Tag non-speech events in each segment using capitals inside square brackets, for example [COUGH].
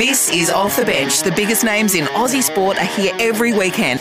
This is Off the Bench. The biggest names in Aussie sport are here every weekend.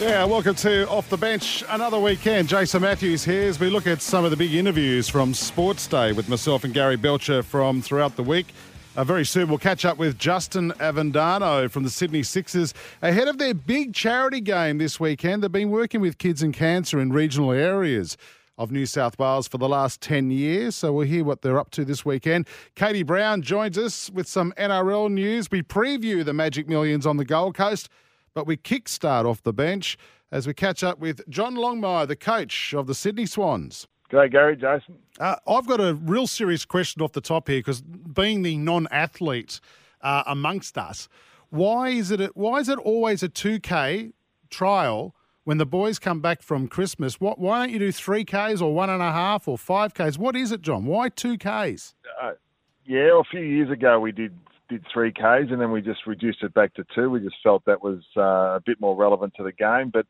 Yeah, welcome to Off the Bench. Another weekend. Jason Matthews here as we look at some of the big interviews from Sports Day with myself and Gary Belcher from throughout the week. Uh, very soon we'll catch up with Justin Avendano from the Sydney Sixers ahead of their big charity game this weekend. They've been working with kids and cancer in regional areas of New South Wales for the last 10 years. So we'll hear what they're up to this weekend. Katie Brown joins us with some NRL news. We preview the Magic Millions on the Gold Coast, but we kickstart off the bench as we catch up with John Longmire, the coach of the Sydney Swans. G'day, Gary, Jason. Uh, I've got a real serious question off the top here because being the non-athlete uh, amongst us, why is it why is it always a 2K trial when the boys come back from Christmas, what, why don't you do three Ks or one and a half or five Ks? What is it, John? Why two Ks? Uh, yeah, a few years ago we did did three Ks and then we just reduced it back to two. We just felt that was uh, a bit more relevant to the game. But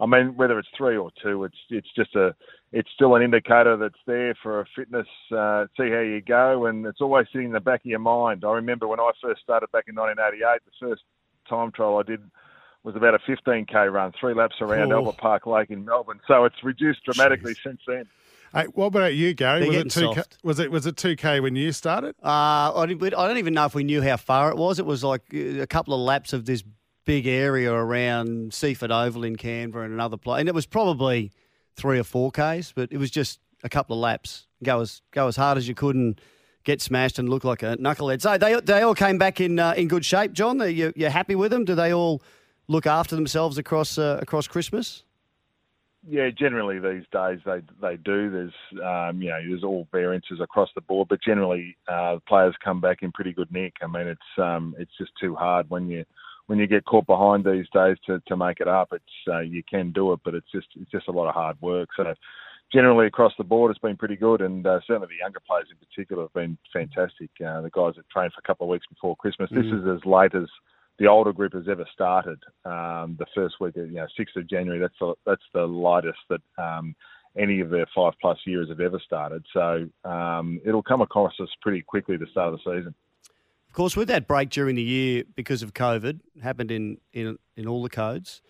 I mean, whether it's three or two, it's it's just a it's still an indicator that's there for a fitness. Uh, see how you go, and it's always sitting in the back of your mind. I remember when I first started back in 1988, the first time trial I did was about a 15k run, three laps around Albert Park Lake in Melbourne. So it's reduced dramatically Jeez. since then. Hey, what about you, Gary? was it two? K, was it was it two k when you started? Uh, I, don't even know if we knew how far it was. It was like uh, a couple of laps of this big area around Seiffert Oval in Canberra and another place, and it was probably three or four k's, but it was just a couple of laps. Go as go as hard as you could and get smashed and look like a knucklehead. So they they all came back in uh, in good shape, John. Are you, you're happy with them? Do they all? Look after themselves across uh, across Christmas? Yeah, generally these days they they do. There's um, you know there's all variances across the board, but generally uh, players come back in pretty good nick. I mean it's um, it's just too hard when you when you get caught behind these days to, to make it up. It's uh, you can do it, but it's just it's just a lot of hard work. So generally across the board, it's been pretty good, and uh, certainly the younger players in particular have been fantastic. Uh, the guys that trained for a couple of weeks before Christmas. Mm. This is as late as the older group has ever started. Um, the first week, of, you know, sixth of January. That's the, that's the lightest that um, any of their five plus years have ever started. So um, it'll come across us pretty quickly the start of the season. Of course, with that break during the year because of COVID, happened in in, in all the codes.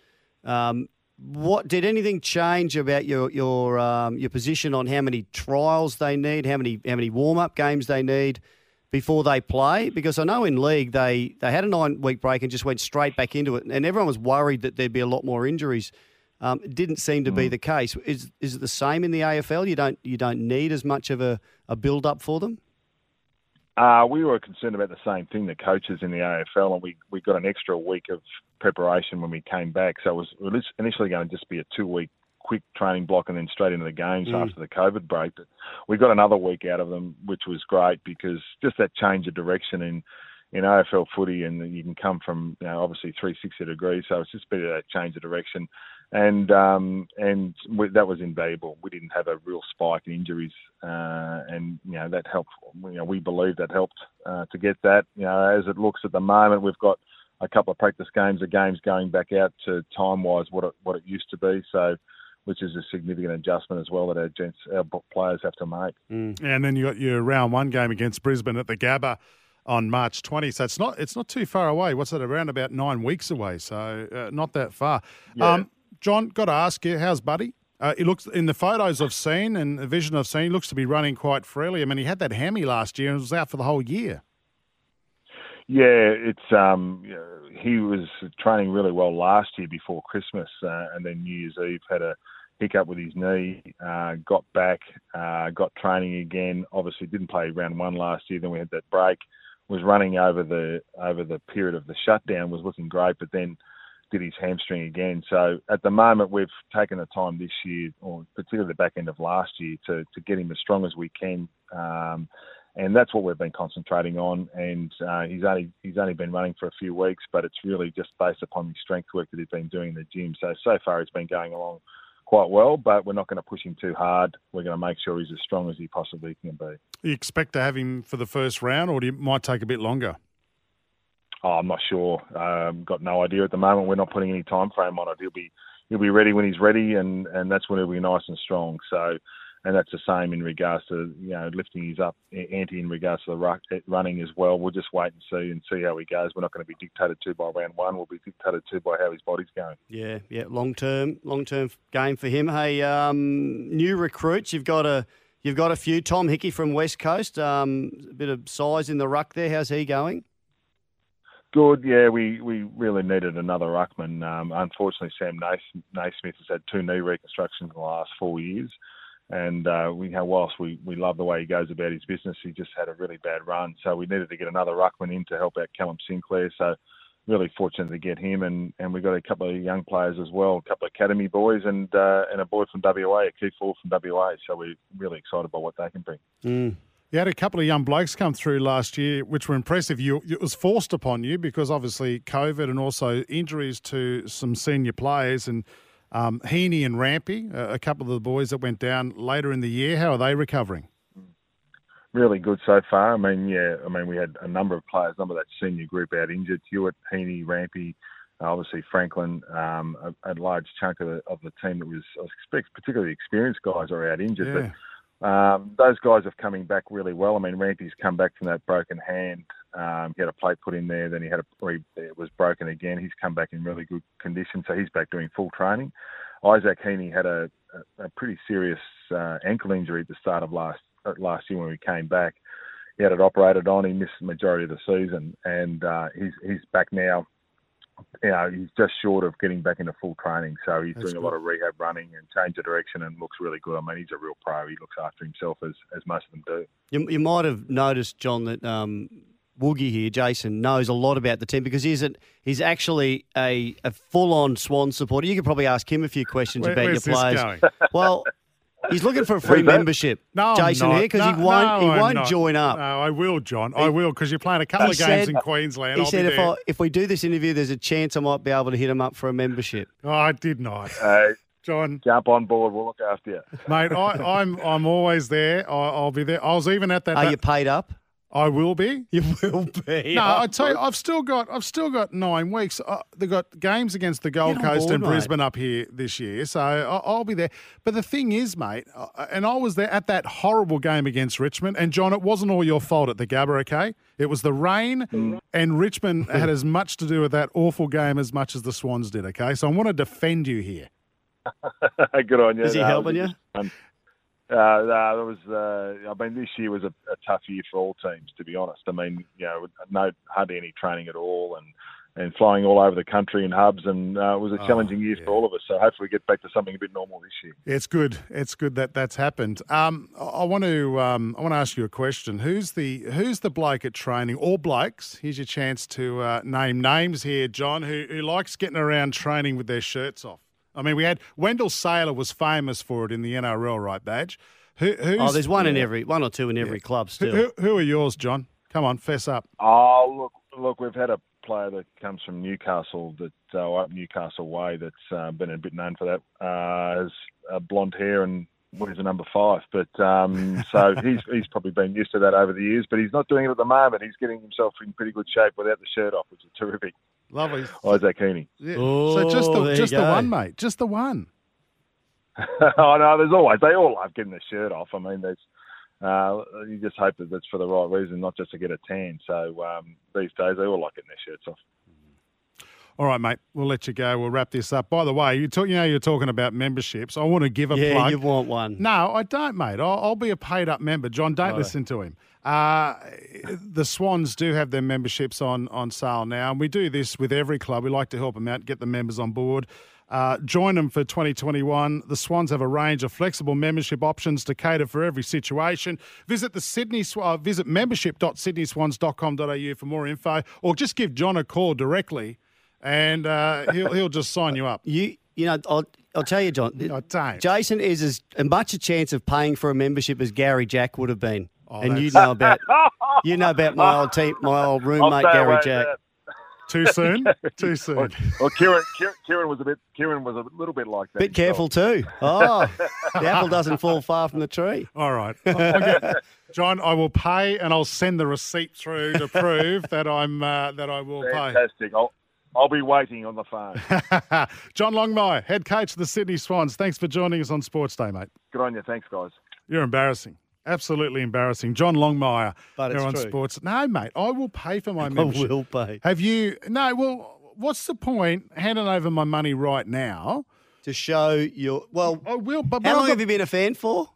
Um, what did anything change about your your um, your position on how many trials they need, how many how many warm up games they need? Before they play? Because I know in league they, they had a nine week break and just went straight back into it, and everyone was worried that there'd be a lot more injuries. Um, it didn't seem to mm. be the case. Is is it the same in the AFL? You don't you don't need as much of a, a build up for them. Uh, we were concerned about the same thing, the coaches in the AFL, and we, we got an extra week of preparation when we came back. So it was initially going to just be a two week quick training block and then straight into the games mm. after the COVID break. But we got another week out of them, which was great because just that change of direction in in AFL footy, and you can come from you know obviously 360 degrees, so it's just a bit of that change of direction, and um, and we, that was invaluable. We didn't have a real spike in injuries, uh, and you know that helped. You know we believe that helped uh, to get that. You know as it looks at the moment, we've got a couple of practice games, of games going back out to time wise what it what it used to be. So which is a significant adjustment as well that our, gents, our players have to make. Mm. And then you got your round one game against Brisbane at the Gabba on March 20. So it's not it's not too far away. What's it around about nine weeks away? So uh, not that far. Yeah. Um, John, got to ask you, how's Buddy? Uh, he looks in the photos I've seen and the vision I've seen. He looks to be running quite freely. I mean, he had that hammy last year and was out for the whole year. Yeah, it's um, he was training really well last year before Christmas, uh, and then New Year's Eve had a hiccup with his knee. Uh, got back, uh, got training again. Obviously, didn't play round one last year. Then we had that break. Was running over the over the period of the shutdown. Was looking great, but then did his hamstring again. So at the moment, we've taken the time this year, or particularly the back end of last year, to to get him as strong as we can. Um, and that's what we've been concentrating on. And uh, he's only he's only been running for a few weeks, but it's really just based upon the strength work that he's been doing in the gym. So so far, it's been going along quite well, but we're not going to push him too hard. We're going to make sure he's as strong as he possibly can be. You expect to have him for the first round, or do you, might take a bit longer? Oh, I'm not sure. Um, got no idea at the moment. We're not putting any time frame on it. He'll be he'll be ready when he's ready, and and that's when he'll be nice and strong. So and that's the same in regards to you know lifting his up ante in regards to the eh, running as well. We'll just wait and see and see how he goes. We're not going to be dictated to by round one. We'll be dictated to by how his body's going. Yeah, yeah, long term, long term game for him. Hey, um, new recruits, you've got a you've got a few. Tom Hickey from West Coast, um, a bit of size in the ruck there. How's he going? Good, yeah. We, we really needed another ruckman. Um, unfortunately, Sam Naismith has had two knee reconstructions in the last four years. And uh, we, whilst we, we love the way he goes about his business, he just had a really bad run. So we needed to get another ruckman in to help out Callum Sinclair. So really fortunate to get him, and, and we got a couple of young players as well, a couple of academy boys, and uh, and a boy from WA, a key forward from WA. So we're really excited by what they can bring. Mm. You had a couple of young blokes come through last year, which were impressive. You, it was forced upon you because obviously COVID and also injuries to some senior players and um, Heaney and Rampy, a couple of the boys that went down later in the year. How are they recovering? Really good so far. I mean, yeah, I mean, we had a number of players, number of that senior group out injured. Hewett, Heaney, Rampy, obviously Franklin, um, a, a, large chunk of the, of the team that was, I expect, particularly experienced guys are out injured. Yeah. But um, those guys are coming back really well. I mean, Rampy's come back from that broken hand. Um, he had a plate put in there, then he had a he, it was broken again. He's come back in really good condition, so he's back doing full training. Isaac Heaney had a, a, a pretty serious uh, ankle injury at the start of last uh, last year when we came back. He had it operated on. He missed the majority of the season, and uh, he's he's back now. You know, he's just short of getting back into full training, so he's That's doing good. a lot of rehab running and change of direction, and looks really good. I mean, he's a real pro. He looks after himself as as most of them do. You, you might have noticed, John, that um, Woogie here, Jason, knows a lot about the team because he's a, he's actually a, a full on Swan supporter. You could probably ask him a few questions Where, about your players. [LAUGHS] Well, he's looking for a free membership, no, Jason here, because no, he won't no, he won't join up. No, I will, John. I will because you're playing a couple of games said, in Queensland. He I'll said if I, if we do this interview, there's a chance I might be able to hit him up for a membership. Oh, I did not. Uh, John, jump on board. We'll look after you, mate. I, am I'm, I'm always there. I, will be there. I was even at that. Are that, you paid up? I will be. [LAUGHS] You will be. No, I tell you, I've still got, I've still got nine weeks. Uh, they've got games against the Gold Coast board, and mate. Brisbane up here this year, so I'll, I'll be there. But the thing is, mate, uh, and I was there at that horrible game against Richmond. And John, it wasn't all your fault at the Gabba, okay? It was the rain, mm. and Richmond [LAUGHS] had as much to do with that awful game as much as the Swans did. Okay, so I want to defend you here. [LAUGHS] Good on you. Is he no, helping you? Uh, no, was. Uh, I mean, this year was a, a, tough year for all teams, to be honest. I mean, you know, no hardly any training at all, and and flying all over the country in hubs, and uh, it was a oh, challenging year yeah. for all of us. So hopefully, we get back to something a bit normal this year. It's good. It's good that that's happened. Um, I want to um, I want to ask you a question. Who's the who's the bloke at training? All blokes. Here's your chance to uh, name names here, John. Who who likes getting around training with their shirts off? I mean, we had Wendell Sailor was famous for it in the NRL, right, Badge? Who, oh, there's one in every, one or two in every yeah. club still. Who, who, are yours, John? Come on, fess up. Oh, look, look, we've had a player that comes from Newcastle, that uh, up Newcastle way, that's uh, been a bit known for that. Uh, has uh, blonde hair and wears a number five. But um, [LAUGHS] so he's he's probably been used to that over the years, but he's not doing it at the moment. He's getting himself in pretty good shape without the shirt off, which is terrific. Lovely. Isaac Heaney. Yeah. so just the just the one, mate. Just the one. [LAUGHS] oh no, there's always they all love getting the shirt off. I mean, there's uh, you just hope that it's for the right reason, not just to get a tan. So um, these days they all like getting their shirts off. All right, mate. We'll let you go. We'll wrap this up. By the way, you talk, you know you're talking about memberships. I want to give a yeah, plug. you want one? No, I don't, mate. I'll, I'll be a paid up member. John, don't oh. listen to him. Uh, the Swans do have their memberships on on sale now, and we do this with every club. We like to help them out, get the members on board. Uh, join them for 2021. The Swans have a range of flexible membership options to cater for every situation. Visit the Sydney uh, visit membership.sydneyswans.com.au for more info, or just give John a call directly and uh, he'll he'll just sign you up. You you know I'll I'll tell you, John. I don't. Jason is as much a chance of paying for a membership as Gary Jack would have been. Oh, and you know about [LAUGHS] you know about my old team, my old roommate Gary Jack. from too soon. [LAUGHS] Too soon. Well, well, Kieran, Kieran, Kieran was a bit. Kieran was a little bit like that. Bit himself. careful too. Oh, the apple doesn't fall far from the tree. [LAUGHS] All right, I'll get- John. I will pay, and I'll send the receipt through to prove that I'm uh, that I will pay. Fantastic. I'll, I'll be waiting on the phone. John Longmire, head coach of the Sydney Swans. Thanks for joining us on Sports Day, mate. Good on you. Thanks, guys. You're embarrassing. Absolutely embarrassing. John Longmire. But here on true. Sports. No, mate, I will pay for my [LAUGHS] I membership. will pay Have you? No. Well, what's the point handing over my money right now? to show your. Well, I will. But how long I've you been a fan for?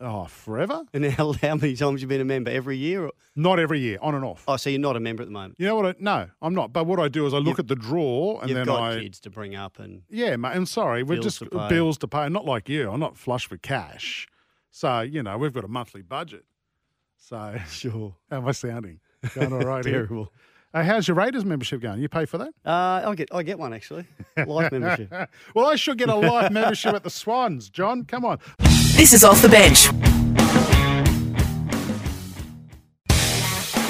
Oh, forever? And how, [LAUGHS] how many times have you been a member every year? Or, Not every year, on and off. oh, so you're not a member at the moment. You know what? I, no, I'm not. But what I do is I look You've- at the draw and then got I. kids to bring up, and Yeah, mate. I'm sorry. We're just to bills to pay. Not like you. I'm not flush with cash. So you know we've got a monthly budget. So [LAUGHS] sure, how am I sounding? Going all right here. terrible. Uh, how's your Raiders membership going? You pay for that? Uh, I get I get one actually, life membership. [LAUGHS] well, I should get a life membership at the Swans, John. Come on. This is Off the Bench.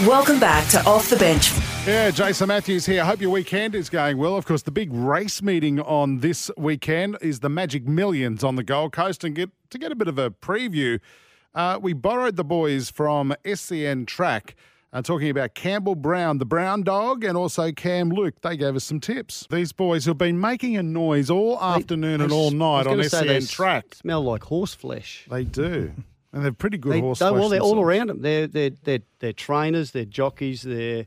Welcome back to Off the Bench. Yeah, Jason Matthews here. I Hope your weekend is going well. Of course, the big race meeting on this weekend is the Magic Millions on the Gold Coast. And get to get a bit of a preview, uh, we borrowed the boys from SEN Track. Uh, talking about Campbell Brown, the brown dog, and also Cam Luke. They gave us some tips. These boys have been making a noise all afternoon and all night on SEN Track. Smell like horse flesh. They do. And they're pretty good they, horse. They, well, they're all around them. They're they're they're, they're trainers. They're jockeys. They're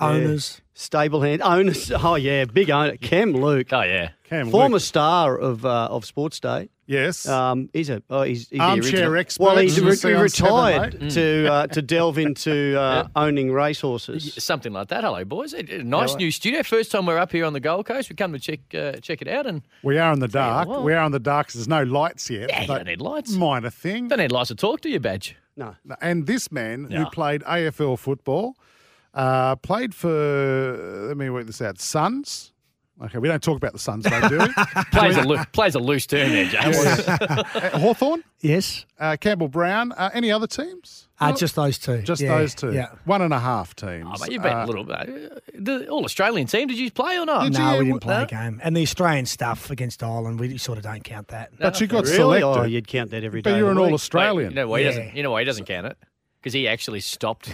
Owners. stable hand owners. [LAUGHS] Oh yeah, big owner. Cam Luke, Oh yeah. Cam former Luke. star of uh, of Sports Day. Yes. Um, he's a oh, he's, he's Armchair expert, Well, he's re- see retired Seven, to uh, to delve into uh, [LAUGHS] owning racehorses. Something like that. Hello, boys. A- a Nice Hello. new studio. First time we're up here on the Gold Coast. We come to check uh, check it out, and we are in the dark. We are in the dark 'cause there's no lights yet. yeah, you don't need lights. Minor thing. Don't need lights to talk to you, badge. No, And this man who played AFL football, uh, played for, let me work this out, Suns. Okay, we don't talk about the Suns, though, do we? [LAUGHS] Plays a loo- plays a loose turn there, James. [LAUGHS] Uh, Hawthorn, Yes. uh, Campbell Brown. Uh, any other teams? Uh, just those two. Just Yeah, those two. Yeah. One and a half teams. Oh, but you've been Uh, a little bit. uh, The All Australian team. Did you play or not? Did No, you- we didn't play no? a game. And the Australian stuff against Ireland, we sort of don't count that. But you got really? selected. Oh, you'd count that every day. but you're of an week. All Australian. You know why he Yeah. doesn't. You know why he doesn't count it? Because he actually stopped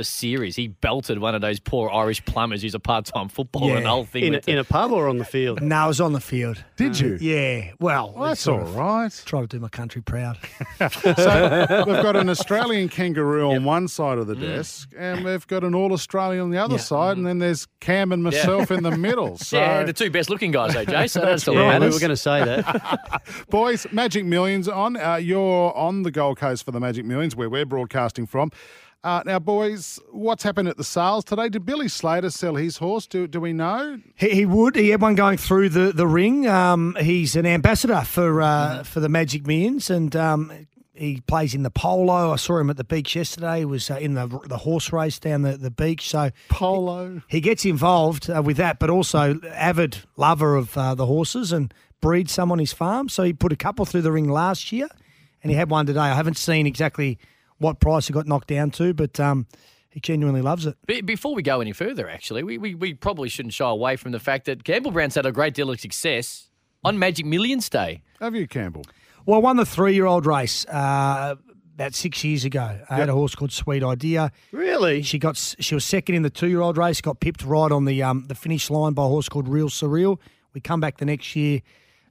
the series. He belted one of those poor Irish plumbers who's a part-time footballer, and the Yeah. whole thing. in a, went to- in a pub or on the field. No, I was on the field. Did you? Yeah. Well, Well, that's sort all of right. Try to do my country proud. [LAUGHS] [LAUGHS] So we've got an Australian kangaroo on one side of the desk, and we've got an All Australian on the other Yeah. side, and then there's Cam and myself in the middle. [LAUGHS] So, yeah, the two best-looking guys, though, Jay. So that's all Yeah, that we matters. were going to say that. boys, Magic Millions on. Uh, you're on the Gold Coast for the Magic Millions, where we're broadcasting from. Uh, now, boys, what's happened at the sales today? Did Billy Slater sell his horse? Do, do we know? He, he would. He had one going through the the ring. Um, he's an ambassador for uh, for the Magic Millions, and um, he plays in the polo. I saw him at the beach yesterday. He was uh, in the the horse race down the, the beach. So Polo. he gets involved uh, with that, but also avid lover of uh, the horses and breeds some on his farm. So he put a couple through the ring last year, and he had one today. I haven't seen exactly what price he got knocked down to, but um, he genuinely loves it. Be- Before we go any further, actually, we, we, we probably shouldn't shy away from the fact that Campbell Brown's had a great deal of success on Magic Millions Day. Have you, Campbell? Well, I won the three year old race uh, about six years ago. I had a horse called Sweet Idea. Really? She got s- she was second in the two year old race. Got pipped right on the um, the finish line by a horse called Real Surreal. We come back the next year,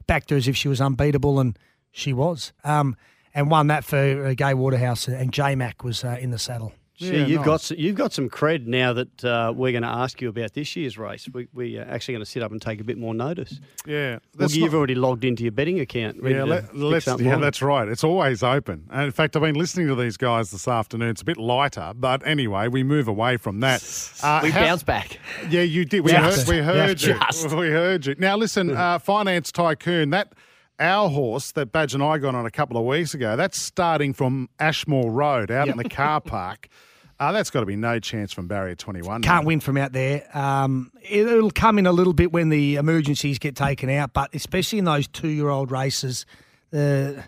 backed her as if she was unbeatable, and she was. Um, and won that for uh, Gay Waterhouse, and J Mac was uh, in the saddle. Gee, Yeah, you've nice. got you've got some cred now that uh, we're going to ask you about this year's race. We we are actually going to sit up and take a bit more notice. Yeah. Well, you've not- already logged into your betting account. Yeah, let, let's, yeah, on. that's right. It's always open. And in fact, I've been listening to these guys this afternoon. It's a bit lighter, but anyway, we move away from that. [LAUGHS] Uh, We how- bounce back. Yeah, you did. We Just. heard, we heard you. Just. We heard you. Now, listen, uh, [LAUGHS] Finance Tycoon, that our horse that Badge and I got on a couple of weeks ago, that's starting from Ashmore Road out in the car [LAUGHS] park. Uh, that's got to be no chance from barrier 21. Can't mate. win from out there. Um, it'll come in a little bit when the emergencies get taken out, but especially in those two year old races, the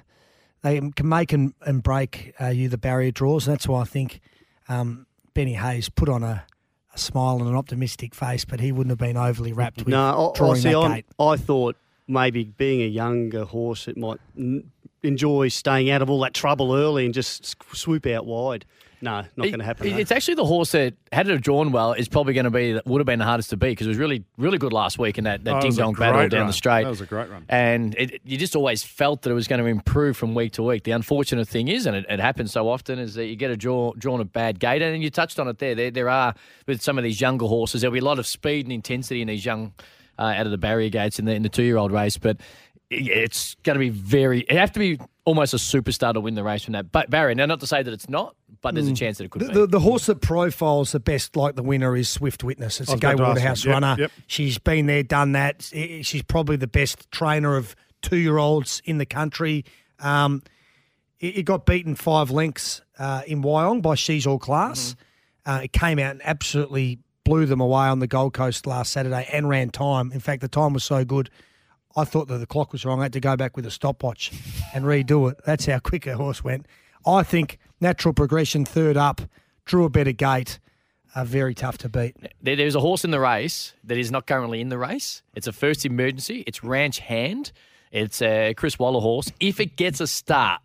they can make and, and break uh, you the barrier draws. And that's why I think um, Benny Hayes put on a, a smile and an optimistic face, but he wouldn't have been overly wrapped with No, I, I, drawing see, that gate. I thought maybe being a younger horse, it might n- enjoy staying out of all that trouble early and just s- swoop out wide. No, not going to happen. It- though. It's actually the horse that had it have drawn well is probably going to be would have been the hardest to beat because it was really really good last week in that, that Oh, ding dong battle great down the straight. That was a great run. And it, you just always felt that it was going to improve from week to week. The unfortunate thing is, and it, it happens so often, is that you get a draw drawn a bad gate, and you touched on it there. There, there are with some of these younger horses, there'll be a lot of speed and intensity in these young uh, out of the barrier gates in the in the two year old race, but it's going to be very. It have to be almost a superstar to win the race from that ba- barrier. Now, not to say that it's not, but there's a chance that it could Mm. The, be. the, the horse that profiles the best like the winner is Swift Witness. It's a Gay about to ask Waterhouse you. Yep, runner. yep. She's been there, done that. She's probably the best trainer of two year olds in the country. Um, it, it got beaten five lengths uh, in Wyong by She's All Class. Mm-hmm. Uh, it came out and absolutely blew them away on the Gold Coast last Saturday and ran time. In fact, the time was so good. I thought that the clock was wrong. I had to go back with a stopwatch and redo it. That's how quick a horse went. I think natural progression, third up, drew a better gate, are very tough to beat. There, there's a horse in the race that is not currently in the race. It's a first emergency. It's Ranch Hand. It's a Chris Waller horse. If it gets a start,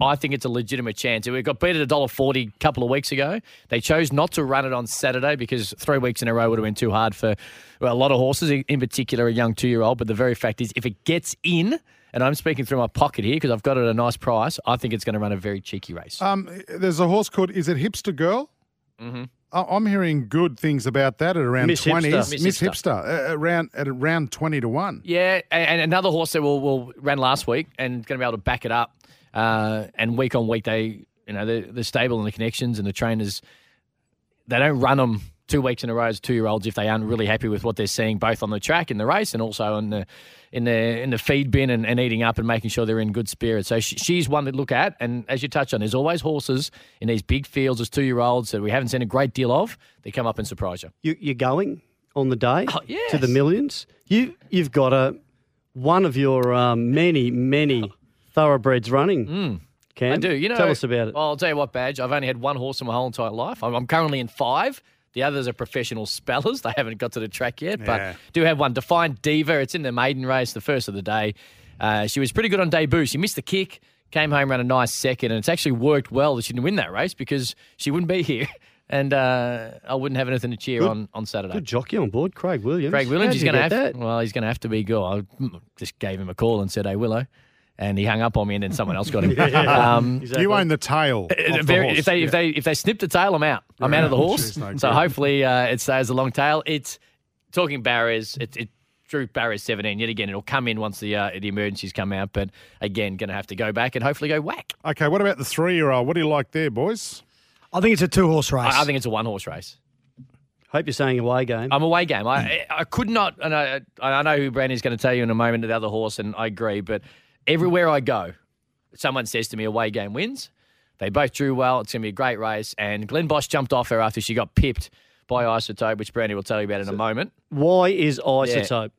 I think it's a legitimate chance. It got beat at $1.40 a couple of weeks ago. They chose not to run it on Saturday because three weeks in a row would have been too hard for well, a lot of horses, in particular a young two year old. But the very fact is, if it gets in, and I'm speaking through my pocket here because I've got it at a nice price, I think it's going to run a very cheeky race. Um, there's a horse called, is it Hipster Girl? Mm-hmm. I'm hearing good things about that at around Miss 20s. Hipster. Miss Hipster. Hipster, uh, around, at around 20 to 1. Yeah, and, and another horse that will, will ran last week and going to be able to back it up. Uh, and week on week, they you know the the stable and the connections and the trainers, they don't run them two weeks in a row as two year olds if they aren't really happy with what they're seeing both on the track in the race and also in the in the in the feed bin and, and eating up and making sure they're in good spirits. So she, she's one to look at. And as you touched on, there's always horses in these big fields as two year olds that we haven't seen a great deal of. They come up and surprise you. you, you're going on the day Oh, to the millions. You you've got a one of your um, many many thoroughbreds running. Cam, Mm. I do. You know, tell us about it. Well, I'll tell you what, Badge. I've only had one horse in my whole entire life. I'm, I'm currently in five. The others are professional spellers. [LAUGHS] They haven't got to the track yet, Yeah. but do have one. Defiant Diva. It's in the maiden race, the first of the day. Uh, she was pretty good on debut. She missed the kick, came home, ran a nice second, and it's actually worked well that she didn't win that race because she wouldn't be [LAUGHS] here, and uh, I wouldn't have anything to cheer on on Saturday. Good jockey on board, Craig Williams. Craig Williams, How'd he's going to have. that. Well, he's going to have to be good. I just gave him a call and said, "Hey, Willow," and he hung up on me, and then someone else got him. [LAUGHS] um, [LAUGHS] Exactly. You own the tail. of the very- horse. if they if they if they snip the tail, I'm out. I'm out of the horse. No so hopefully uh, it stays a long tail. It's talking barriers. It, it drew barriers 17 yet again. It'll come in once the uh, the emergencies come out. But again, going to have to go back and hopefully go whack. Okay, what about the three year old? What do you like there, boys? I think it's a two horse race. I, I think it's a one horse race. Hope you're saying away game. I'm away game. I I could not, and I I know who Brandy's going to tell you in a moment. The other horse, and I agree. But everywhere I go, someone says to me, "Away game wins." They both drew well. It's going to be a great race. And Glenn Boss jumped off her after she got pipped by Isotope, which Brandy will tell you about in a moment. Why is isotope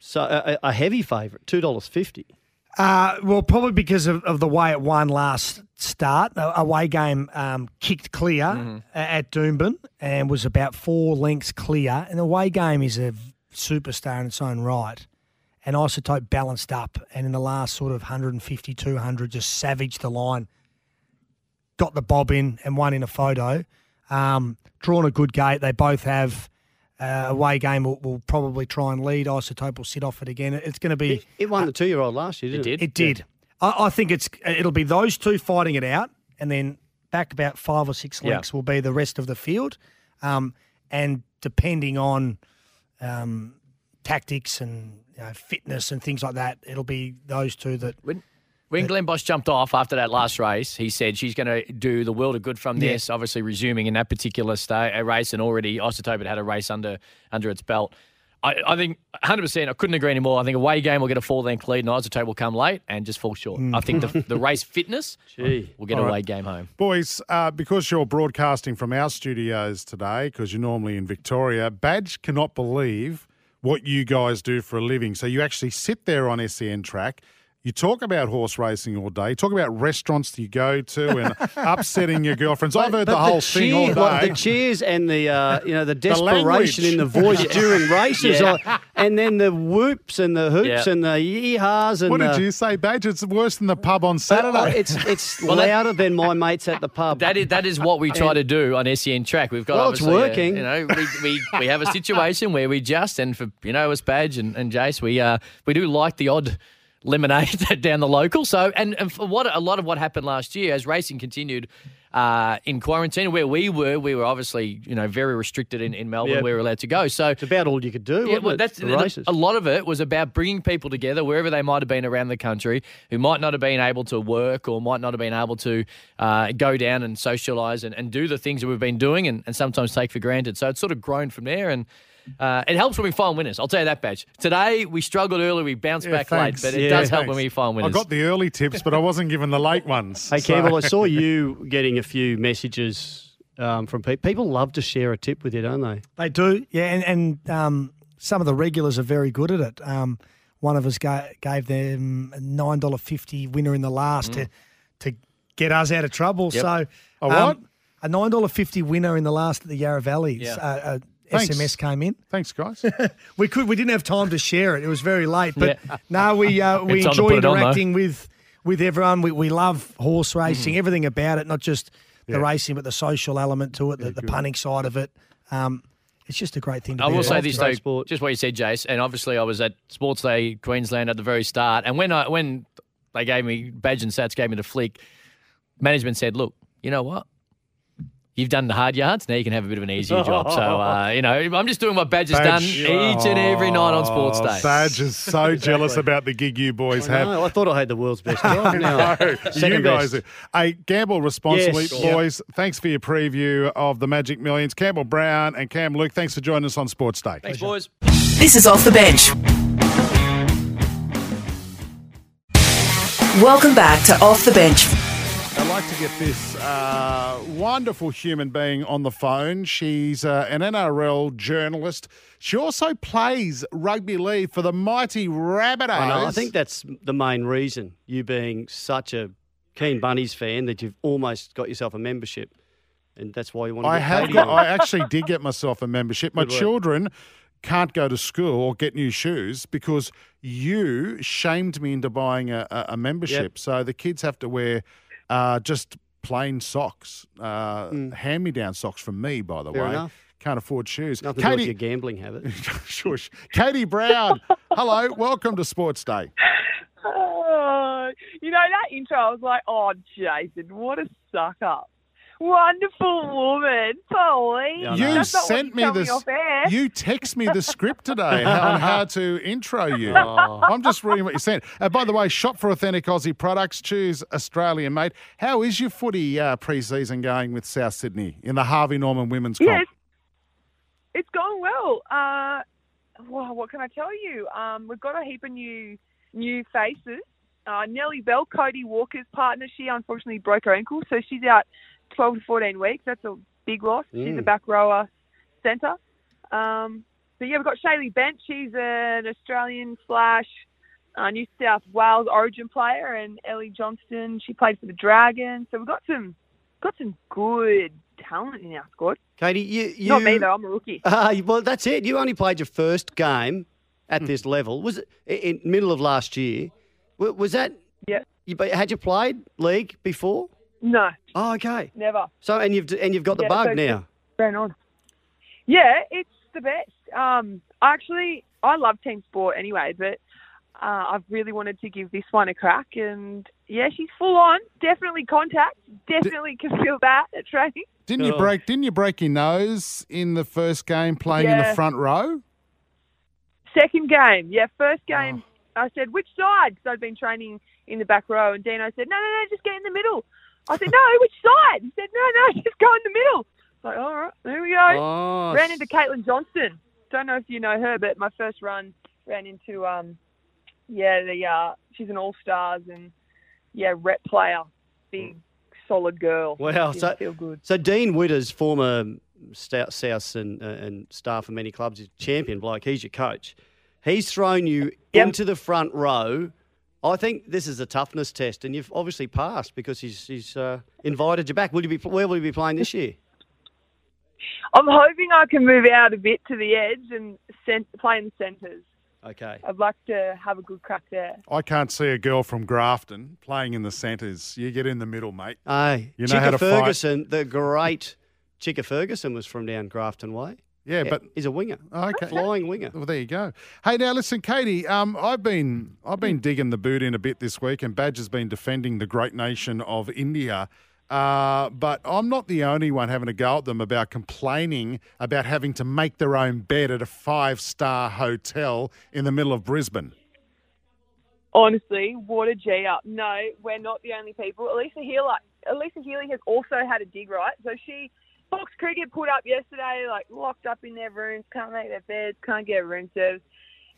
so a, a heavy favourite? Two dollars fifty. Uh, well, probably because of, of the way it won last start. A away game um, kicked clear Mm-hmm. at Doomben and was about four lengths clear. And the away game is a superstar in its own right. And Isotope balanced up and in the last sort of 150, 200, just savaged the line. Got the bob in and won in a photo. Um, drawn a good gate. They both have uh, away game will, will probably try and lead. Isotope will sit off it again. It's going to be. It, it won the two-year-old last year, It didn't it? did. It did. I, I think it's it'll be those two fighting it out, and then back about five or six Yeah. will be the rest of the field, um, and depending on um, tactics and you know, fitness and things like that, it'll be those two that. When when Glenn Boss jumped off after that last race, he said she's going to do the world of good from Yeah. this. Obviously, resuming in that particular sta- uh, race, and already Isotope had had a race under under its belt. I, I think 100%. I couldn't agree anymore. I think away game will get a four length lead, and Isotope will come late and just fall short. I think the, the race [LAUGHS] fitness Gee. will get All a right. away game home. Boys, uh, because you're broadcasting from our studios today, because you're normally in Victoria, Badge cannot believe what you guys do for a living. So you actually sit there on SEN track. You talk about horse racing all day. You talk about restaurants that you go to and [LAUGHS] upsetting your girlfriends. I've heard the whole thing all cheer- like day. the cheers and the uh, you know the [LAUGHS] desperation language. in the voice [LAUGHS] during races, Yeah. like- and then the whoops and the hoops Yeah. and the yee-haws and what did the- you say, Badge? It's worse than the pub on Oh, Saturday. it's it's Well, that- louder than my mates at the pub. That is that is what we try to do on SEN track. We've got Well, it's obviously, uh, working. you know, we, we, we have a situation where we just and for you know us Badge and, and Jace, we uh we do like the odd lemonade [LAUGHS] down the local. So and, and for what a lot of what happened last year as racing continued. Uh, in quarantine, where we were, we were obviously, you know, very restricted in, in Melbourne. Yeah. We were allowed to go. So it's about all you could do. yeah, well, that's the the- races. a lot of it was about bringing people together wherever they might have been around the country who might not have been able to work or might not have been able to uh, go down and socialise and, and do the things that we've been doing and, and sometimes take for granted. So it's sort of grown from there and. Uh, it helps when we find winners. I'll tell you that, badge. Today we struggled early, we bounced Yeah, back thanks. late, but it Yeah, does help when we find winners. I got the early tips, but I wasn't given the late ones. Hey, So- Campbell, I [LAUGHS] saw you getting a few messages um, from people. People love to share a tip with you, don't they? They do, yeah, and, and um, some of the regulars are very good at it. Um, one of us ga- gave them a nine dollar fifty winner in the last to to get us out of trouble. Yep. So Mm. A what? um, a nine dollar fifty winner in the last at the Yarra Valleys. Yeah. Uh, uh, Thanks. SMS came in. Thanks, guys. [LAUGHS] We could. We didn't have time to share it. It was very late. But Yeah. no, we uh, [LAUGHS] we It's time to enjoy put it on, interacting with with everyone. We we love horse racing. Everything about it, not just the Yeah. racing, but the social element to it, the, the punning side of it. Um, it's just a great thing to I be will say involved this in. though, sport. just what you said, Jace, and obviously I was at Sports Day Queensland at the very start, and when I when they gave me badge and sats gave me the flick, management said, "Look, you know what." You've done the hard yards. Now you can have a bit of an easier job. So [LAUGHS] uh, you know, I'm just doing what Badge done each and every night on Sports Oh, Day. Badge is so [LAUGHS] jealous about the gig you boys have. No, I thought I had the world's best [LAUGHS] job. No, second you guys. best. Hey, gamble responsibly, Yes. Sure. boys. Thanks for your preview of the Magic Millions. Campbell Brown and Cam Luke, thanks for joining us on Sports Day. Thanks, boys. This is Off the Bench. Welcome back to Off the Bench. Like to get this uh, wonderful human being on the phone. She's uh, an NRL journalist. She also plays rugby league for the mighty Rabbitohs. I know. I think that's the main reason you being such a keen Bunnies fan that you've almost got yourself a membership, and that's why you want to. I get have got. I actually did get myself a membership. My Good work. children can't go to school or get new shoes because you shamed me into buying a, a, a membership. So the kids have to wear uh, just plain socks, uh, hand-me-down socks from me, by the Mm. Fair way. enough. Can't afford shoes. Nothing to do with Katie, your gambling habit. [LAUGHS] shush. Katie Brown, [LAUGHS] hello, welcome to Sports Day. Oh, you know that intro. I was like, "Oh, Jason, what a suck up! Wonderful woman, Pauline." Yeah, I You. That's not sent you me tell this. off. You text me the script today [LAUGHS] on how to intro you. Oh. I'm just reading what you sent. Uh, by the way, shop for authentic Aussie products. Choose Australian made. How is your footy uh, pre-season going with South Sydney in the Harvey Norman Women's Comp? Yes, it's going well. Uh, well, what can I tell you? Um, we've got a heap of new new faces. Uh, Nellie Bell, Cody Walker's partner, she unfortunately broke her ankle, so she's out 12 to 14 weeks. That's a big loss. She's a Mm. back rower centre. Um, but yeah, we've got Shaylee Bent. She's an Australian slash uh, New South Wales Origin player, and Ellie Johnston. She played for the Dragons. So we've got some got some good talent in our squad. Katie, you, you Not me though. I'm a rookie. Uh, [LAUGHS] well, that's it. You only played your first game at Hmm. this level. Was it in in middle of last year? Was that? Yeah. You, had you played league before? No, Oh, okay. never. So and you've and you've got the Yeah, bug so- now. Ran on. Yeah, it's the best. Um, actually, I love team sport anyway, but uh, I've really wanted to give this one a crack. And yeah, she's full on. Definitely contact. Definitely can feel that at training. Didn't you Oh. break? Didn't you break your nose in the first game playing in the Yeah. front row? Second game, yeah. First game, I said which side? Because I'd been training in the back row, and Dino said, "No, no, no, just get in the middle." I said, "No, which side?" He said, "No, no, [LAUGHS] just go in the middle." Like, all right, there we go. Oh, ran into Caitlin Johnston. Don't know if you know her, but my first run ran into um, yeah, the uh, she's an All Stars and yeah, rep player, big solid girl. Wow, so- feel good. So Dean Widders, former South and uh, and star for many clubs, is champion bloke. He's your coach. He's thrown you Yep. into the front row I think this is a toughness test, and you've obviously passed because he's, he's uh, invited you back. Will you be where will you be playing this year? I'm hoping I can move out a bit to the edge and cent- play in the centres. Okay. I'd like to have a good crack there. I can't see a girl from Grafton playing in the centres. You get in the middle, mate. Aye. You know Chicka how to fight. Ferguson, the great Chicka Ferguson was from down Grafton Way. Yeah, but he's a winger. Okay. Flying winger. Well, there you go. Hey, now listen, Katie. Um, I've been I've been digging the boot in a bit this week, and Badge has been defending the great nation of India. Uh, but I'm not the only one having a go at them about complaining about having to make their own bed at a five star hotel in the middle of Brisbane. Honestly, what a G up. No, we're not the only people. Alyssa Healy, Alyssa Healy has also had a dig, right? So she, Fox Cricket put up yesterday, like locked up in their rooms, can't make their beds, can't get room service.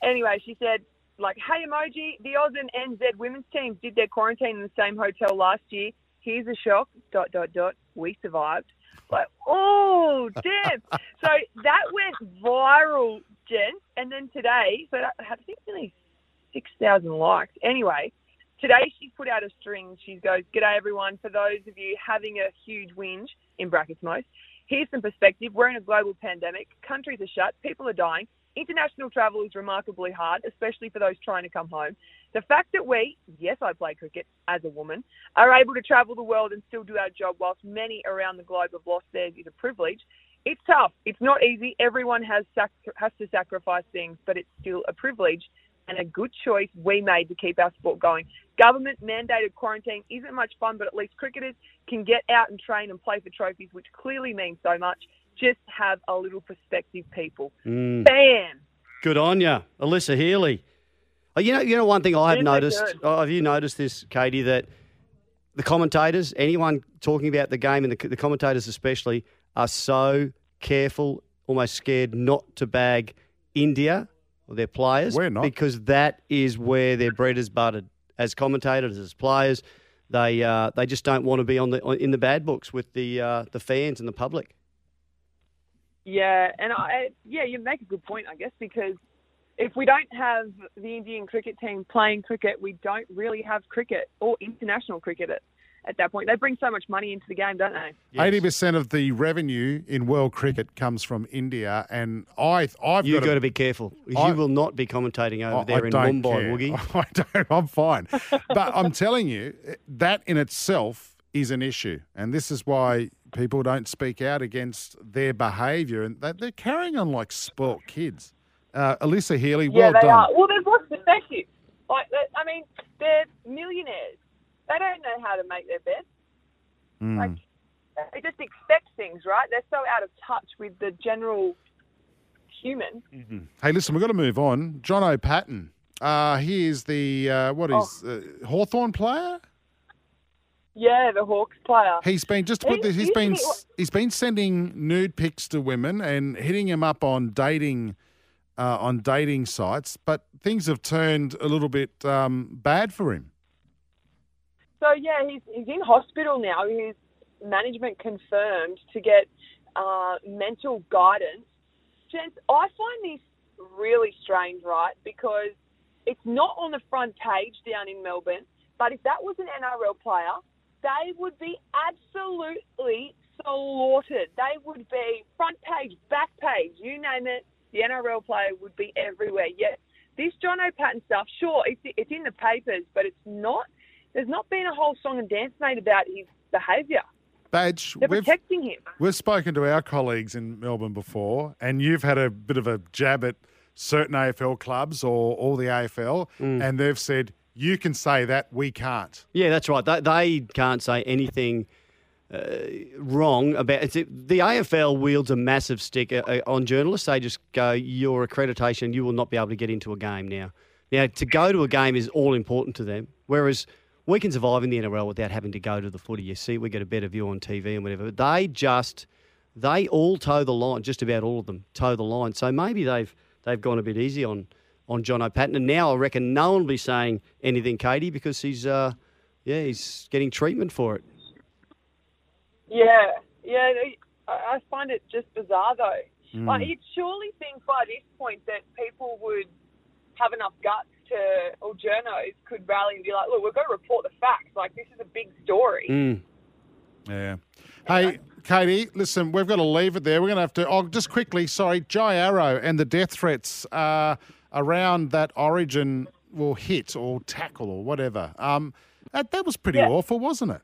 Anyway, she said, like, hey emoji, the Oz and NZ women's teams did their quarantine in the same hotel last year. Here's a shock, dot, dot, dot. We survived. Like, oh, [LAUGHS] damn. so that went viral, gents. And then today, so that, I think nearly 6,000 likes. Anyway, today she's put out a string. She goes, G'day everyone. For those of you having a huge whinge, in brackets most, here's some perspective. We're in a global pandemic. Countries are shut. People are dying. International travel is remarkably hard, especially for those trying to come home. The fact that we, yes, I play cricket as a woman, are able to travel the world and still do our job whilst many around the globe have lost theirs is a privilege. It's tough. It's not easy. Everyone has sac- has to sacrifice things, but it's still a privilege and a good choice we made to keep our sport going. Government mandated quarantine isn't much fun, but at least cricketers can get out and train and play for trophies, which clearly means so much. Just have a little perspective, people. Mm. Bam! Good on you, Alyssa Healy. Oh, you know, you know one thing I have noticed. Oh, have you noticed this, Katie? That the commentators, anyone talking about the game, and the, the commentators especially, are so careful, almost scared not to bag India their players. We're not. because that is where their bread is buttered. As commentators, as players, they uh, they just don't want to be on the in the bad books with the uh, the fans and the public. Yeah, and I yeah, you make a good point, I guess, because if we don't have the Indian cricket team playing cricket, we don't really have cricket or international cricket at, at that point. They bring so much money into the game, don't they? Eighty percent of the revenue in world cricket comes from India, and I I've You've got got to to be careful. 'cause I- you will not be commentating over I- there I in don't Mumbai, care. Woogie. [LAUGHS] I don't. I'm fine. but I'm telling you, that in itself is an issue, and this is why people don't speak out against their behaviour, and they- they're carrying on like spoilt kids. Uh, Alyssa Healy, yeah, well they done. are. Well, they've lost perspective. Like, I mean, they're millionaires. They don't know how to make their bed. Mm. Like, they just expect things, right? They're so out of touch with the general human. Hey, listen, we've got to move on. Jonathon Patton. Uh, he is the uh, what is Oh. uh, Hawthorn player. Yeah, the Hawks player. He's been just to put He- this. He's he- been he- he's been sending nude pics to women and hitting him up on dating uh, on dating sites, but things have turned a little bit um, bad for him. So yeah, he's he's in hospital now. His management confirmed to get uh, mental guidance. Gents, I find this really strange, right? Because it's not on the front page down in Melbourne, but if that was an NRL player, they would be absolutely slaughtered. They would be front page, back page, you name it. The NRL player would be everywhere. Yet this Jonathon Patton stuff, sure, it's it's in the papers, but it's not. There's not been a whole song and dance made about his behaviour. Badge, They're we've protecting him. we've spoken to our colleagues in Melbourne before, and you've had a bit of a jab at certain AFL clubs or all the AFL, and they've said you can say that, we can't. Yeah, that's right. They, they can't say anything uh, wrong about it. the AFL wields a massive stick uh, uh, on journalists. They just go, your accreditation, you will not be able to get into a game now. Now, to go to a game is all important to them, whereas we can survive in the NRL without having to go to the footy. You see, we get a better view on TV and whatever. They just, they all toe the line. Just about all of them toe the line. So maybe they've they've gone a bit easy on on Jonathon Patton, and now I reckon no one will be saying anything, Katie, because he's uh, yeah, he's getting treatment for it. Yeah, yeah. I I find it just bizarre though. Mm. Like you'd surely think by this point that people would have enough guts to or journos could rally and be like, look, we've got to report the facts. Like this is a big story. Mm. Yeah. Hey, Katie, listen, we've got to leave it there. We're going to have to. Oh, just quickly, sorry, Jai Arrow and the death threats uh, around that origin will hit or tackle or whatever. Um, that, that was pretty Yeah. awful, wasn't it?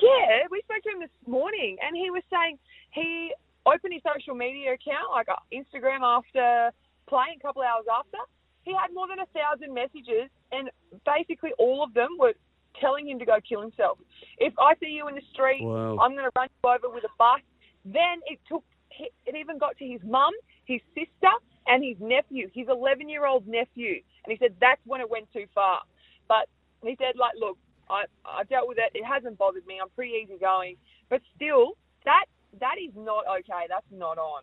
Yeah, we spoke to him this morning, and he was saying he opened his social media account, like uh, Instagram, after playing a couple hours after. He had more than a thousand messages, and basically all of them were telling him to go kill himself. If I see you in the street, Wow. I'm going to run you over with a bus. Then it took. It even got to his mum, his sister, and his nephew, his 11 year old nephew. And he said that's when it went too far. But he said, like, look, I, I dealt with it. It hasn't bothered me. I'm pretty easygoing. But still, that that is not okay. That's not on.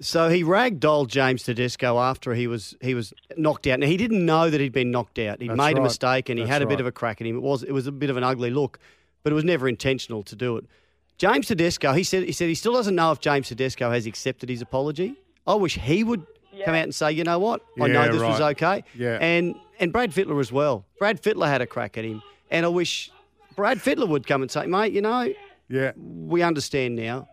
So he ragdolled James Tedesco after he was he was knocked out. Now he didn't know that he'd been knocked out. He That's made a mistake and he That's had a bit right. of a crack at him. It was it was a bit of an ugly look, but it was never intentional to do it. James Tedesco, he said he said he still doesn't know if James Tedesco has accepted his apology. I wish he would come out and say, you know what, I Yeah, know this was okay. Yeah. And and Brad Fittler as well. Brad Fittler had a crack at him, and I wish Brad Fittler would come and say, mate, you know, Yeah. we understand now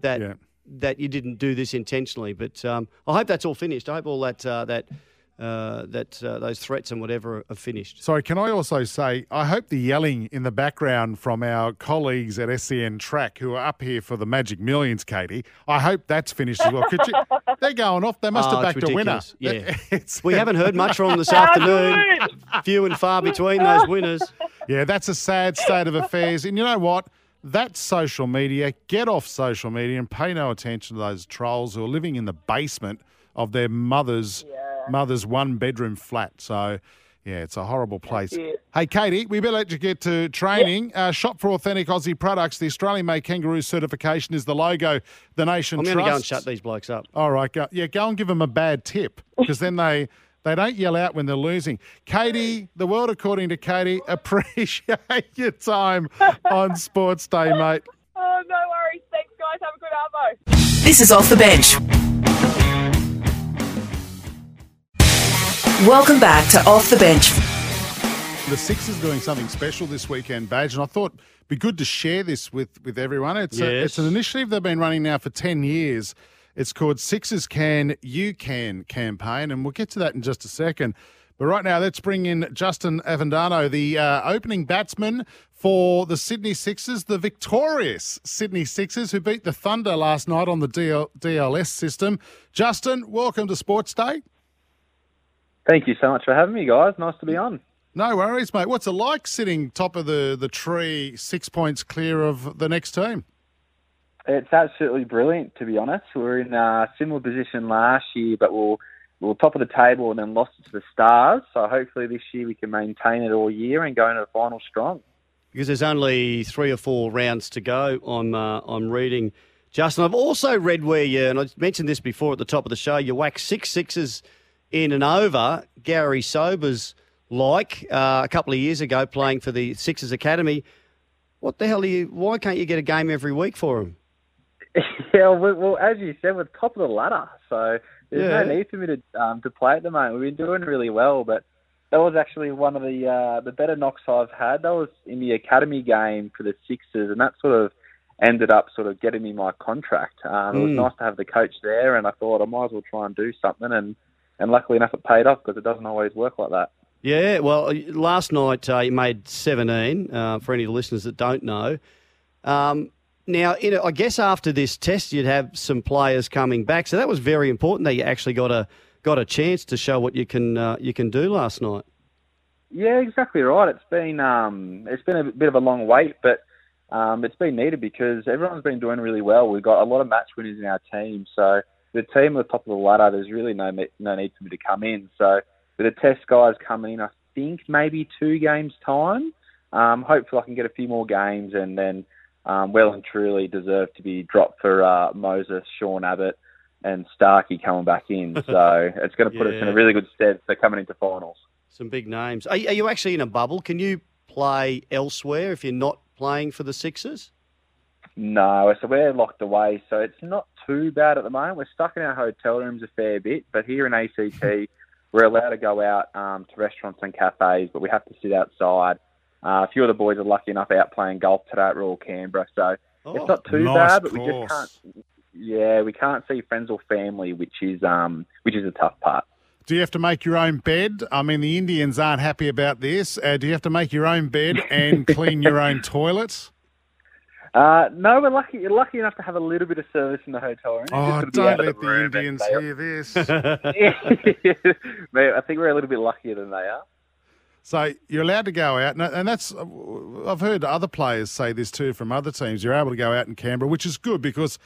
that Yeah. That you didn't do this intentionally. But um, I hope that's all finished. I hope all that uh, that uh, that uh, those threats and whatever are finished. Sorry, can I also say, I hope the yelling in the background from our colleagues at SEN Track who are up here for the Magic Millions, Katie, I hope that's finished as well. Could you, they're going off. They must Oh, have backed a winner. Yeah. [LAUGHS] It's- We haven't heard much from them this [LAUGHS] afternoon. Few and far between those winners. Yeah, that's a sad state of affairs. And you know what? That's social media. Get off social media and pay no attention to those trolls who are living in the basement of their mother's mother's one bedroom flat. So yeah, it's a horrible place. Hey, Katie, we better let you get to training. Uh, shop for authentic Aussie products. The Australian made kangaroo certification is the logo the nation I'm trusts. going to go and shut these blokes up. All right, go, yeah, go and give them a bad tip because then they they don't yell out when they're losing. Katie, the world according to Katie, [LAUGHS] appreciate your time on Sports Day, mate. [LAUGHS] Oh, no worries. Thanks, guys. Have a good arvo. This is Off the Bench. Welcome back to Off the Bench. The Sixers doing something special this weekend, Badge, and I thought it'd be good to share this with, with everyone. It's, a, it's an initiative they've been running now for 10 years. It's called Sixers Can, You Can campaign, and we'll get to that in just a second. But right now, let's bring in Justin Avendano, the uh, opening batsman for the Sydney Sixers, the victorious Sydney Sixers, who beat the Thunder last night on the DL, DLS system. Justin, welcome to Sports Day. Thank you so much for having me, guys. Nice to be on. No worries, mate. What's it like sitting top of the, the tree, six points clear of the next team? It's absolutely brilliant, to be honest. We were in a similar position last year, but we'll we were top of the table and then lost it to the Stars. So hopefully this year we can maintain it all year and go into the final strong. because there's only three or four rounds to go. I'm uh, I'm reading, Justin. I've also read where you and I mentioned this before at the top of the show. You whacked six sixes in and over. Garry Sobers like uh, a couple of years ago playing for the Sixers Academy. What the hell are you? Why can't you get a game every week for him? [LAUGHS] yeah, well, well, as you said, we're top of the ladder, so there's Yeah. no need for me to um, to play at the moment. We've been doing really well, but that was actually one of the uh, the better knocks I've had. That was in the academy game for the Sixers, and that sort of ended up sort of getting me my contract. Um, It was Mm. nice to have the coach there, and I thought I might as well try and do something, and and luckily enough, it paid off because it doesn't always work like that. Yeah, well, last night uh, you made 17, uh, for any listeners that don't know. Um, now, in I guess after this test, you'd have some players coming back. So that was very important that you actually got a got a chance to show what you can uh, you can do last night. Yeah, exactly right. It's been um, it's been a bit of a long wait, but um, it's been needed because everyone's been doing really well. We've got a lot of match winners in our team, so the team at the top of the ladder, there's really no no need for me to come in. So with the test guys coming in, I think maybe two games time. Um, hopefully, I can get a few more games and then um, well and truly deserve to be dropped for uh, Moises, Sean Abbott, and Starcy coming back in. [LAUGHS] So it's going to put us in a really good stead for coming into finals. Some big names. Are, are you actually in a bubble? Can you play elsewhere if you're not playing for the Sixers? No, so we're locked away, so it's not too bad at the moment. We're stuck in our hotel rooms a fair bit, but here in ACT, [LAUGHS] we're allowed to go out um, to restaurants and cafes, but we have to sit outside. Uh, a few of the boys are lucky enough out playing golf today at Royal Canberra, so Oh, it's not too nice bad. But we just can't. Yeah, we can't see friends or family, which is um, which is a tough part. Do you have to make your own bed? I mean, the Indians aren't happy about this. Uh, do you have to make your own bed and [LAUGHS] clean your own toilets? Uh, no, we're lucky. You're lucky enough to have a little bit of service in the hotel room. Oh, gotta be out don't let the and Indians hear this. [LAUGHS] [LAUGHS] Mate, I think we're a little bit luckier than they are. So you're allowed to go out, and- and that's I've heard other players say this too from other teams. You're able to go out in Canberra, which is good because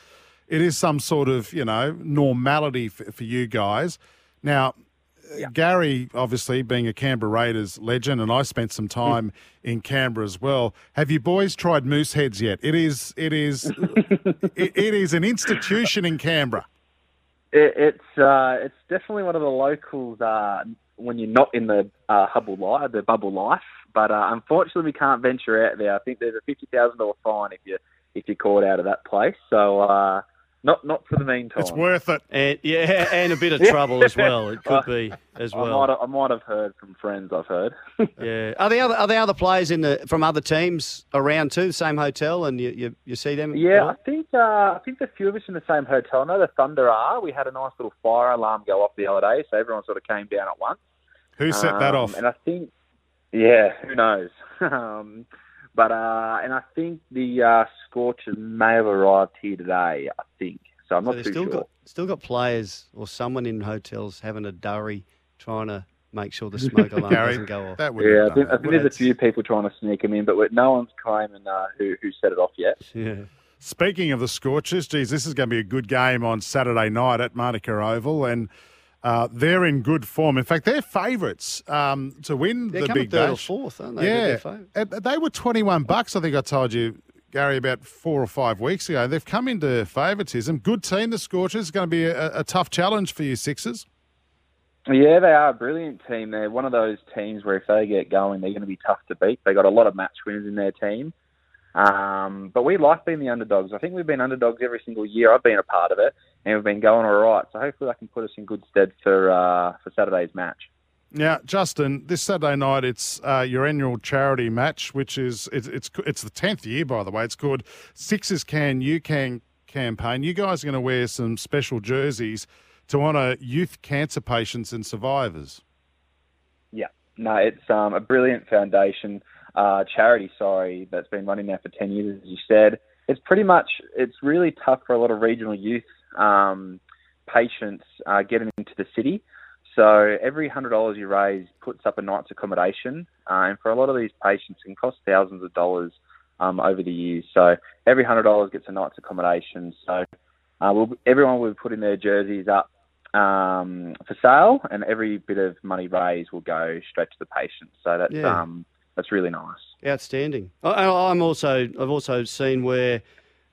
it is some sort of you know normality for, for you guys. Now, uh, Gary, obviously being a Canberra Raiders legend, and I spent some time in Canberra as well. Have you boys tried Mooseheads yet? It is it is [LAUGHS] it, it is an institution in Canberra. It, it's uh, it's definitely one of the locals uh, when you're not in the uh, Hubble life, the bubble life. But uh, unfortunately, we can't venture out there. I think there's a fifty thousand dollar fine if you if you're caught out of that place. So uh, not not for the meantime. It's worth it. And yeah, and a bit of [LAUGHS] trouble as well. It could be as I might, well. have, I might have heard from friends. I've heard. [LAUGHS] Yeah. Are there other are there other players in the from other teams around too, the same hotel, and you you, you see them? Yeah, I think uh, I think a few of us in the same hotel. I know the Thunder are. We had a nice little fire alarm go off the other day, so everyone sort of came down at once. Who set that Um, off? And I think, yeah, who knows? [LAUGHS] um, but uh, and I think the uh, Scorchers may have arrived here today. I think so. I'm So not they've too still sure. got still got players or someone in hotels having a durry trying to make sure the [LAUGHS] smoke alarm Gary, doesn't go off. that would yeah, I think, I think there's a few people trying to sneak them in, but no one's claiming uh, who who set it off yet. [LAUGHS] Yeah. Speaking of the Scorchers, geez, this is going to be a good game on Saturday night at Manuka Oval, and uh, they're in good form. In fact, they're favourites um, to win They're the big third or bash. fourth, aren't they? They're Yeah, their favourites. And they were twenty-one bucks. I think I told you, Gary, about four or five weeks ago. They've come into favouritism. Good team, the Scorchers. It's going to be a, a tough challenge for you Sixers. Yeah, they are a brilliant team. They're one of those teams where if they get going, they're going to be tough to beat. They got a lot of match winners in their team. Um, but we like being the underdogs. I think we've been underdogs every single year. I've been a part of it, and we've been going all right. So hopefully, that can put us in good stead for uh, for Saturday's match. Now, Justin, this Saturday night it's uh, your annual charity match, which is it's it's it's the tenth year, by the way. It's called Sixers Can You Can campaign. You guys are going to wear some special jerseys to honour youth cancer patients and survivors. Yeah, no, it's um, a brilliant foundation uh, charity. Sorry, that's been running now for ten years, as you said. It's pretty much it's really tough for a lot of regional youth um, patients uh, getting into the city. So every hundred dollars you raise puts up a night's accommodation, uh, and for a lot of these patients, it can cost thousands of dollars um, over the years. So every hundred dollars gets a night's accommodation. So uh, we'll, everyone will be putting their jerseys up um, for sale, and every bit of money raised will go straight to the patient. So that's Yeah. um, that's really nice. Outstanding. I, I- I'm also I've also seen where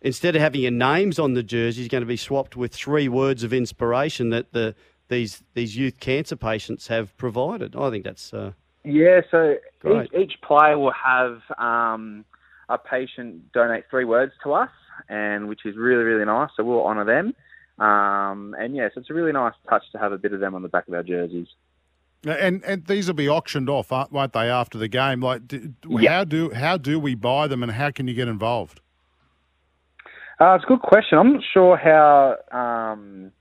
instead of having your names on the jersey, it's going to be swapped with three words of inspiration that the these these youth cancer patients have provided. I think that's uh, Yeah, so each, each player will have um, a patient donate three words to us, and which is really really nice. So we'll honour them. Um, and yes, it's a really nice touch to have a bit of them on the back of our jerseys. And and these will be auctioned off, aren't- won't they, after the game? Like, do, Yeah. how do how do we buy them, and how can you get involved? Uh, it's a good question. I'm not sure how um,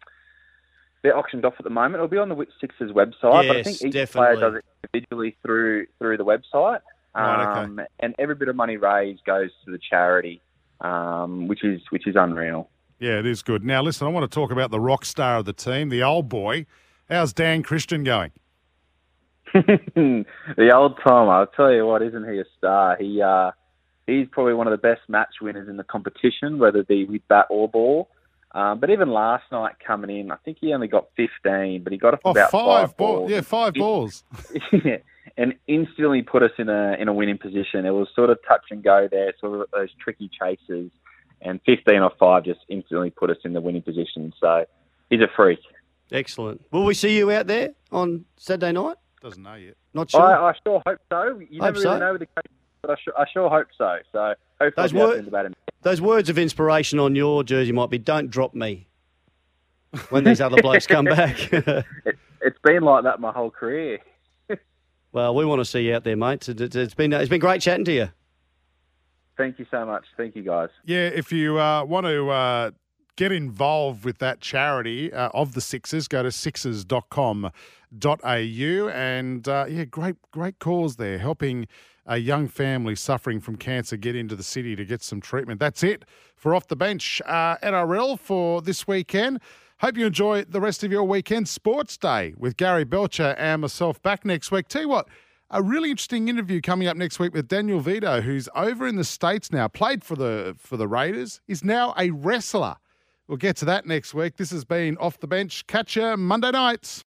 they're auctioned off at the moment. It'll be on the Wit Sixers website, but I think each definitely. player does it individually through through the website. Right, okay. Um, And every bit of money raised goes to the charity, um, which is which is unreal. Yeah, it is good. Now, listen, I want to talk about the rock star of the team, the old boy. How's Dan Christian going? [LAUGHS] the old timer, I'll tell you what, isn't he a star? He uh, he's probably one of the best match winners in the competition, whether it be with bat or ball. Um, but even last night coming in, I think he only got 15, but he got off Oh, about five five balls. balls. Yeah, five He- balls. [LAUGHS] and instantly put us in a in a winning position. It was sort of touch and go there, sort of those tricky chases, and 15 off five just instantly put us in the winning position. So he's a freak. excellent. Will we see you out there on Saturday night? Doesn't know yet. Not sure. I, I sure hope so. You Hope never so. know with the coach, but I sure, I sure hope so. So hopefully Those I'll be able wor- to win the bat in- Those words of inspiration on your jersey might be "Don't drop me." when these other blokes come [LAUGHS] back. it, it's been like that my whole career. [LAUGHS] well, we want to see you out there, mate. It's- It's been it's been great chatting to you. Thank you so much. Thank you, guys. Yeah, if you uh, want to uh, get involved with that charity uh, of the Sixers, go to sixers.com.au. And uh, yeah, great, great cause there, helping a young family suffering from cancer get into the city to get some treatment. That's it for Off the Bench uh, NRL for this weekend. Hope you enjoy the rest of your weekend sports day with Gary Belcher and myself back next week. Tell you what, a really interesting interview coming up next week with Daniel Vidot, who's over in the States now, played for the for the Raiders, is now a wrestler. We'll get to that next week. This has been Off the Bench. Catch you Monday nights.